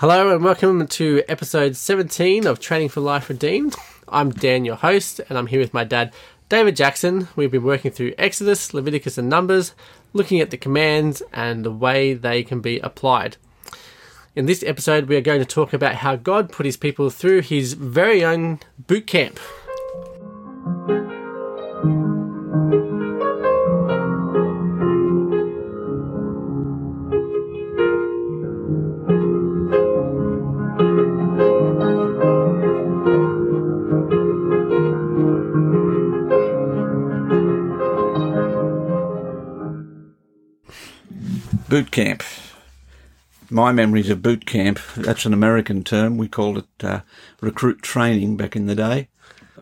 Hello and welcome to episode 17 of Training for Life Redeemed. I'm Dan, your host, and I'm here with my dad, David Jackson. We've been working through Exodus, Leviticus, and Numbers, looking at the commands and the way they can be applied. In this episode, we are going to talk about how God put his people through his very own boot camp. Boot camp. My memories of boot camp, that's an American term. We called it uh, recruit training back in the day.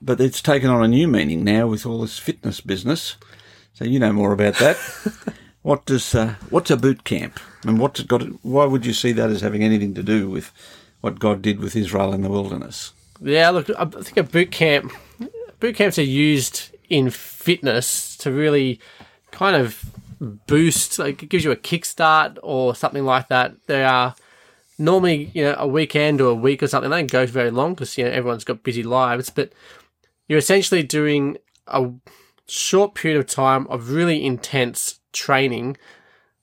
But it's taken on a new meaning now with all this fitness business. So you know more about that. what does uh, what's a boot camp, and what's it got? Why would you see that as having anything to do with what God did with Israel in the wilderness? Yeah, look, I think a boot camp, boot camps are used in fitness to really kind of boost, like it gives you a kickstart or something like that. They are normally, you know, a weekend or a week or something. They don't go very long because, you know, everyone's got busy lives, but you're essentially doing a short period of time of really intense training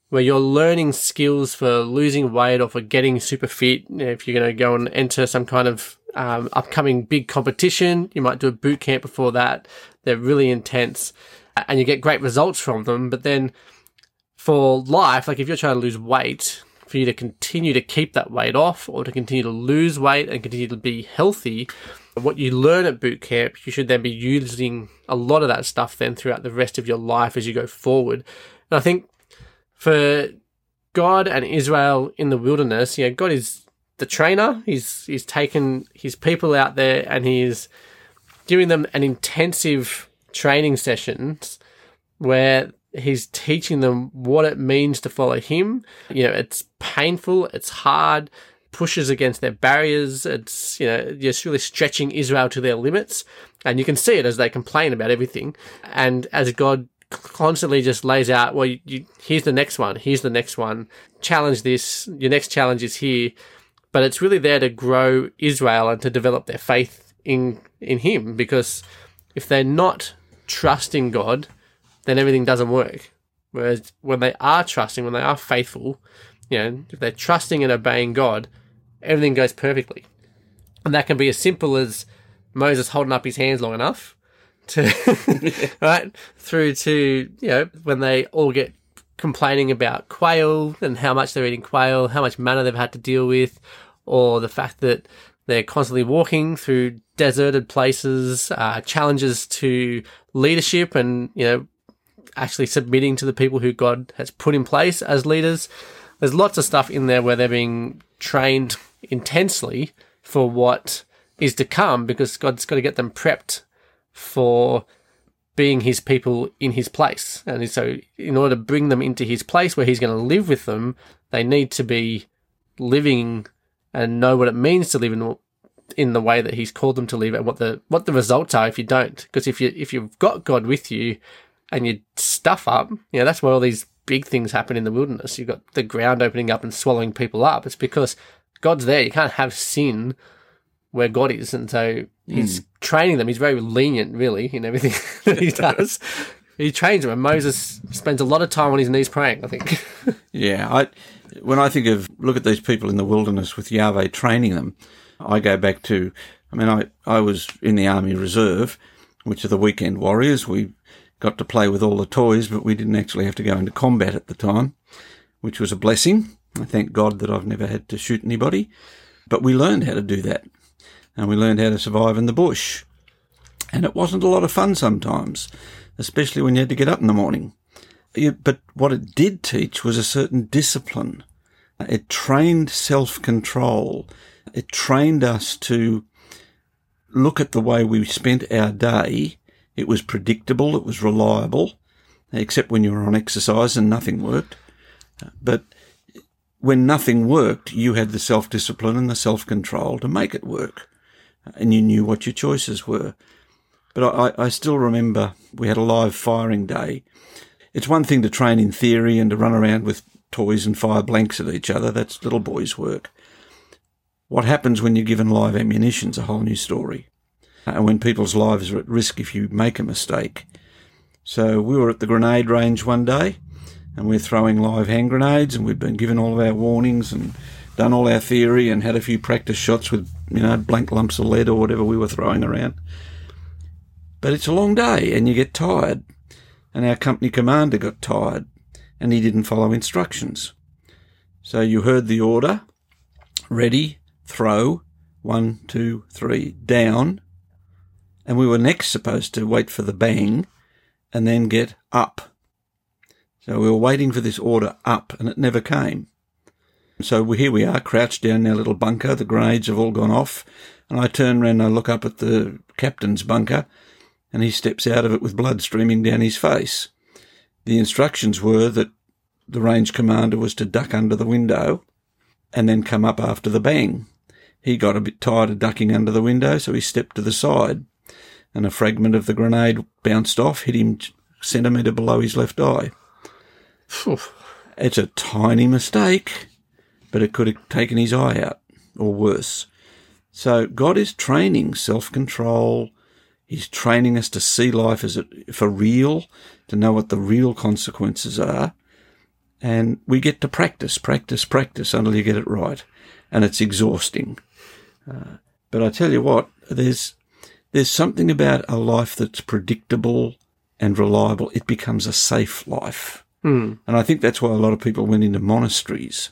where you're learning skills for losing weight or for getting super fit. You know, if you're going to go and enter some kind of um, upcoming big competition, you might do a boot camp before that. They're really intense and you get great results from them. But then for life, like if you're trying to lose weight, for you to continue to keep that weight off or to continue to lose weight and continue to be healthy, what you learn at boot camp, you should then be using a lot of that stuff then throughout the rest of your life as you go forward. And I think for God and Israel in the wilderness, you know, God is the trainer. He's he's taken his people out there and he's giving them an intensive training sessions where he's teaching them what it means to follow him. You know, it's painful, it's hard, pushes against their barriers. It's, you know, just really stretching Israel to their limits. And you can see it as they complain about everything. And as God constantly just lays out, well, you, you, here's the next one, here's the next one, challenge this, your next challenge is here. But it's really there to grow Israel and to develop their faith in, in him because if they're not trusting God, then everything doesn't work. Whereas when they are trusting, when they are faithful, you know, if they're trusting and obeying God, everything goes perfectly. And that can be as simple as Moses holding up his hands long enough to, right, through to, you know, when they all get complaining about quail and how much they're eating quail, how much manna they've had to deal with, or the fact that they're constantly walking through deserted places, uh, challenges to leadership and, you know, actually submitting to the people who God has put in place as leaders. There's lots of stuff in there where they're being trained intensely for what is to come because God's got to get them prepped for being his people in his place. And so, in order to bring them into his place where he's going to live with them, they need to be living and know what it means to live in in the way that he's called them to live and what the what the results are if you don't. Because if you if you've got God with you and you stuff up you know that's why all these big things happen in the wilderness. You've got the ground opening up and swallowing people up. It's because God's there. You can't have sin where God is. And so he's mm. training them. He's very lenient really in everything that he does. He trains them. And Moses spends a lot of time on his knees praying I think. Yeah I when I think of look at these people in the wilderness with Yahweh training them, I go back to I mean I, I was in the Army Reserve, which are the weekend warriors. We got to play with all the toys, but we didn't actually have to go into combat at the time, which was a blessing. I thank God that I've never had to shoot anybody. But we learned how to do that. And we learned how to survive in the bush. And it wasn't a lot of fun sometimes, especially when you had to get up in the morning but what it did teach was a certain discipline. It trained self control. It trained us to look at the way we spent our day. It was predictable. It was reliable, except when you were on exercise and nothing worked. But when nothing worked, you had the self discipline and the self control to make it work. And you knew what your choices were. But I, I still remember we had a live firing day it's one thing to train in theory and to run around with toys and fire blanks at each other. That's little boys' work. What happens when you're given live ammunition's a whole new story. And when people's lives are at risk if you make a mistake. So we were at the grenade range one day and we're throwing live hand grenades and we've been given all of our warnings and done all our theory and had a few practice shots with, you know, blank lumps of lead or whatever we were throwing around. But it's a long day and you get tired. And our company commander got tired and he didn't follow instructions. So you heard the order, ready, throw, one, two, three, down. And we were next supposed to wait for the bang and then get up. So we were waiting for this order up and it never came. So here we are, crouched down in our little bunker. The grenades have all gone off. And I turn around and I look up at the captain's bunker and he steps out of it with blood streaming down his face. The instructions were that the range commander was to duck under the window and then come up after the bang. He got a bit tired of ducking under the window, so he stepped to the side, and a fragment of the grenade bounced off, hit him a centimetre below his left eye. It's a tiny mistake, but it could have taken his eye out, or worse. So God is training self-control. He's training us to see life as it, for real, to know what the real consequences are. And we get to practice, practice, practice until you get it right. And it's exhausting. Uh, but I tell you what, there's, there's something about a life that's predictable and reliable. It becomes a safe life. Mm. And I think that's why a lot of people went into monasteries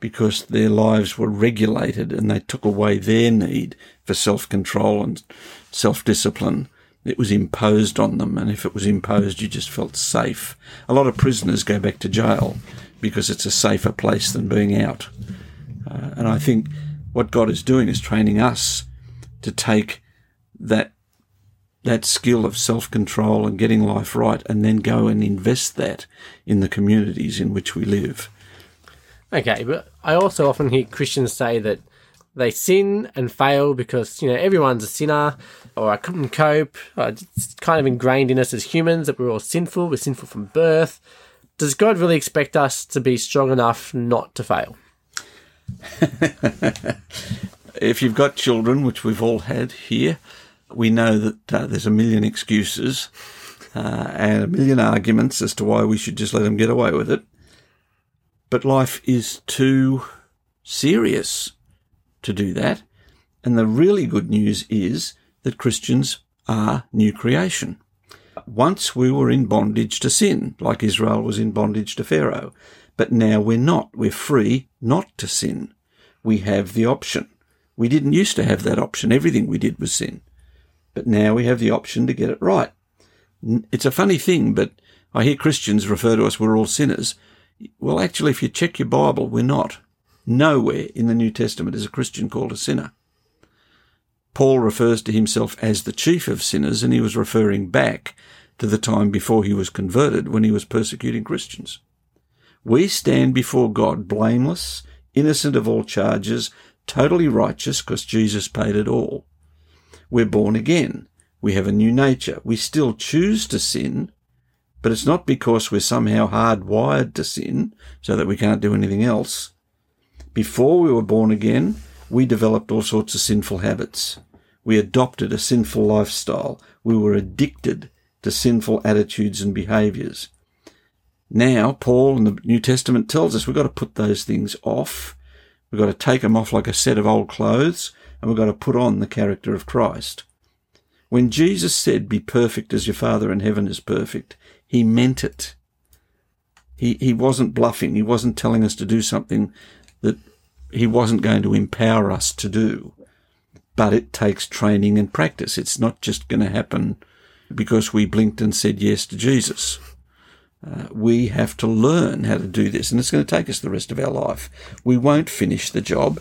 because their lives were regulated and they took away their need for self control and self discipline. It was imposed on them, and if it was imposed, you just felt safe. A lot of prisoners go back to jail because it's a safer place than being out. Uh, and I think what God is doing is training us to take that that skill of self control and getting life right, and then go and invest that in the communities in which we live. Okay, but I also often hear Christians say that they sin and fail because you know everyone's a sinner, or I couldn't cope. It's kind of ingrained in us as humans that we're all sinful. We're sinful from birth. Does God really expect us to be strong enough not to fail? if you've got children, which we've all had here, we know that uh, there's a million excuses uh, and a million arguments as to why we should just let them get away with it. But life is too serious to do that. And the really good news is that Christians are new creation. Once we were in bondage to sin, like Israel was in bondage to Pharaoh, but now we're not. We're free not to sin. We have the option. We didn't used to have that option. Everything we did was sin. But now we have the option to get it right. It's a funny thing, but I hear Christians refer to us, we're all sinners. Well, actually, if you check your Bible, we're not. Nowhere in the New Testament is a Christian called a sinner. Paul refers to himself as the chief of sinners, and he was referring back to the time before he was converted when he was persecuting Christians. We stand before God blameless, innocent of all charges, totally righteous because Jesus paid it all. We're born again. We have a new nature. We still choose to sin, but it's not because we're somehow hardwired to sin so that we can't do anything else. Before we were born again, we developed all sorts of sinful habits. We adopted a sinful lifestyle. We were addicted to sinful attitudes and behaviors. Now, Paul in the New Testament tells us we've got to put those things off. We've got to take them off like a set of old clothes and we've got to put on the character of Christ. When Jesus said, be perfect as your Father in heaven is perfect, he meant it. He, he wasn't bluffing. He wasn't telling us to do something that he wasn't going to empower us to do. But it takes training and practice. It's not just going to happen because we blinked and said yes to Jesus. Uh, we have to learn how to do this, and it's going to take us the rest of our life. We won't finish the job,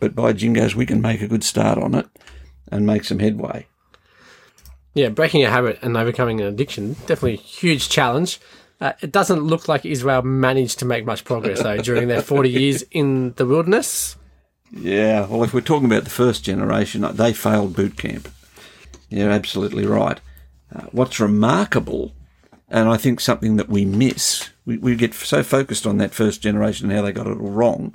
but by jingos, we can make a good start on it and make some headway. Yeah, breaking a habit and overcoming an addiction, definitely a huge challenge. Uh, it doesn't look like Israel managed to make much progress, though, during their 40 years in the wilderness. Yeah, well, if we're talking about the first generation, uh, they failed boot camp. You're absolutely right. Uh, what's remarkable, and I think something that we miss, we, we get so focused on that first generation and how they got it all wrong.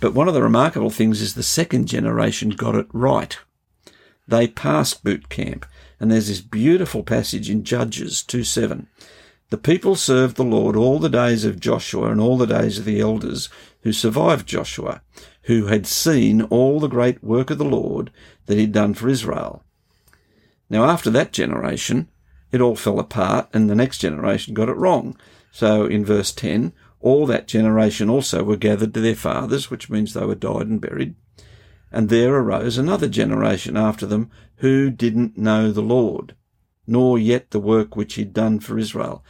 But one of the remarkable things is the second generation got it right. They passed boot camp. And there's this beautiful passage in Judges 2 7. The people served the Lord all the days of Joshua and all the days of the elders who survived Joshua, who had seen all the great work of the Lord that he'd done for Israel. Now, after that generation, it all fell apart and the next generation got it wrong. So in verse 10, all that generation also were gathered to their fathers, which means they were died and buried. And there arose another generation after them who didn't know the Lord, nor yet the work which he'd done for Israel.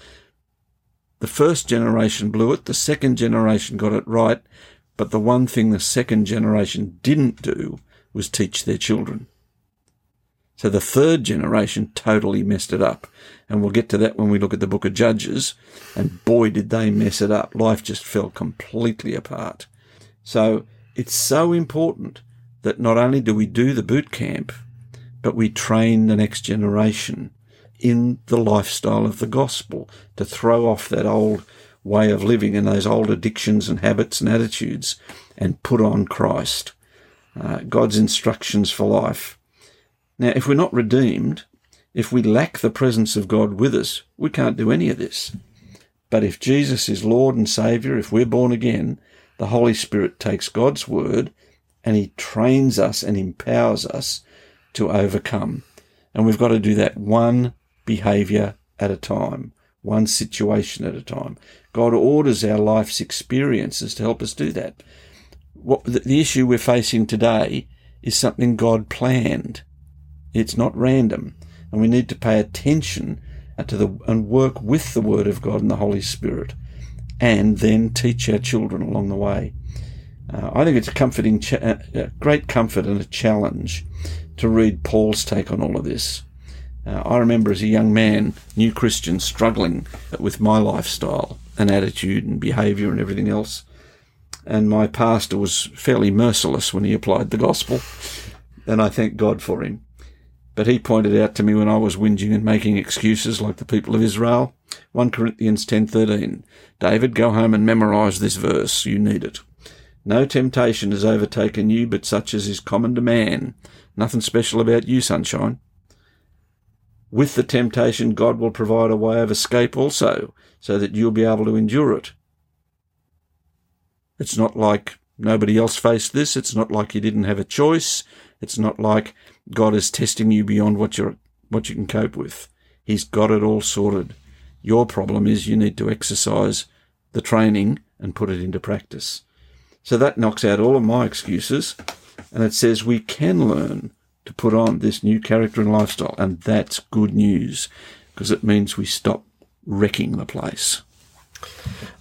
The first generation blew it, the second generation got it right, but the one thing the second generation didn't do was teach their children. So the third generation totally messed it up. And we'll get to that when we look at the book of Judges. And boy, did they mess it up. Life just fell completely apart. So it's so important that not only do we do the boot camp, but we train the next generation in the lifestyle of the gospel to throw off that old way of living and those old addictions and habits and attitudes and put on Christ. Uh, God's instructions for life. Now, if we're not redeemed, if we lack the presence of God with us, we can't do any of this. But if Jesus is Lord and Saviour, if we're born again, the Holy Spirit takes God's word and He trains us and empowers us to overcome. And we've got to do that one behaviour at a time, one situation at a time. God orders our life's experiences to help us do that. What the, issue we're facing today is something God planned. It's not random. And we need to pay attention to the, and work with the Word of God and the Holy Spirit, and then teach our children along the way. Uh, I think it's a comforting, cha- uh, a great comfort and a challenge to read Paul's take on all of this. Uh, I remember as a young man, new Christian, struggling with my lifestyle and attitude and behaviour and everything else. And my pastor was fairly merciless when he applied the gospel, and I thank God for him. But he pointed out to me when I was whinging and making excuses like the people of Israel. 1 Corinthians 10:13. David, go home and memorize this verse. You need it. No temptation has overtaken you but such as is common to man. Nothing special about you, sunshine. With the temptation, God will provide a way of escape also, so that you'll be able to endure it. It's not like nobody else faced this. It's not like you didn't have a choice. It's not like God is testing you beyond what you're what you can cope with. He's got it all sorted. Your problem is you need to exercise the training and put it into practice. So that knocks out all of my excuses, and it says we can learn to put on this new character and lifestyle, and that's good news because it means we stop wrecking the place.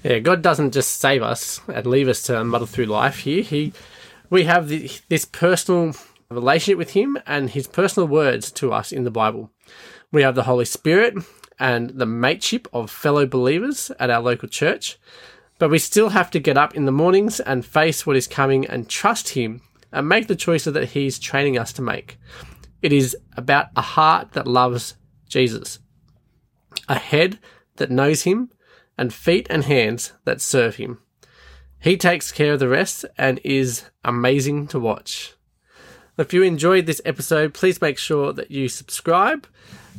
Yeah, God doesn't just save us and leave us to muddle through life here. He, we have the, this personal relationship with Him and His personal words to us in the Bible. We have the Holy Spirit and the mateship of fellow believers at our local church, but we still have to get up in the mornings and face what is coming and trust Him and make the choices that He's training us to make. It is about a heart that loves Jesus, a head that knows Him, and feet and hands that serve Him. He takes care of the rest and is amazing to watch. If you enjoyed this episode, please make sure that you subscribe.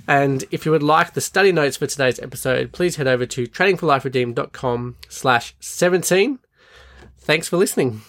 And if you would like the study notes for today's episode, please head over to trainingforliferedeemed.com slash 17. Thanks for listening.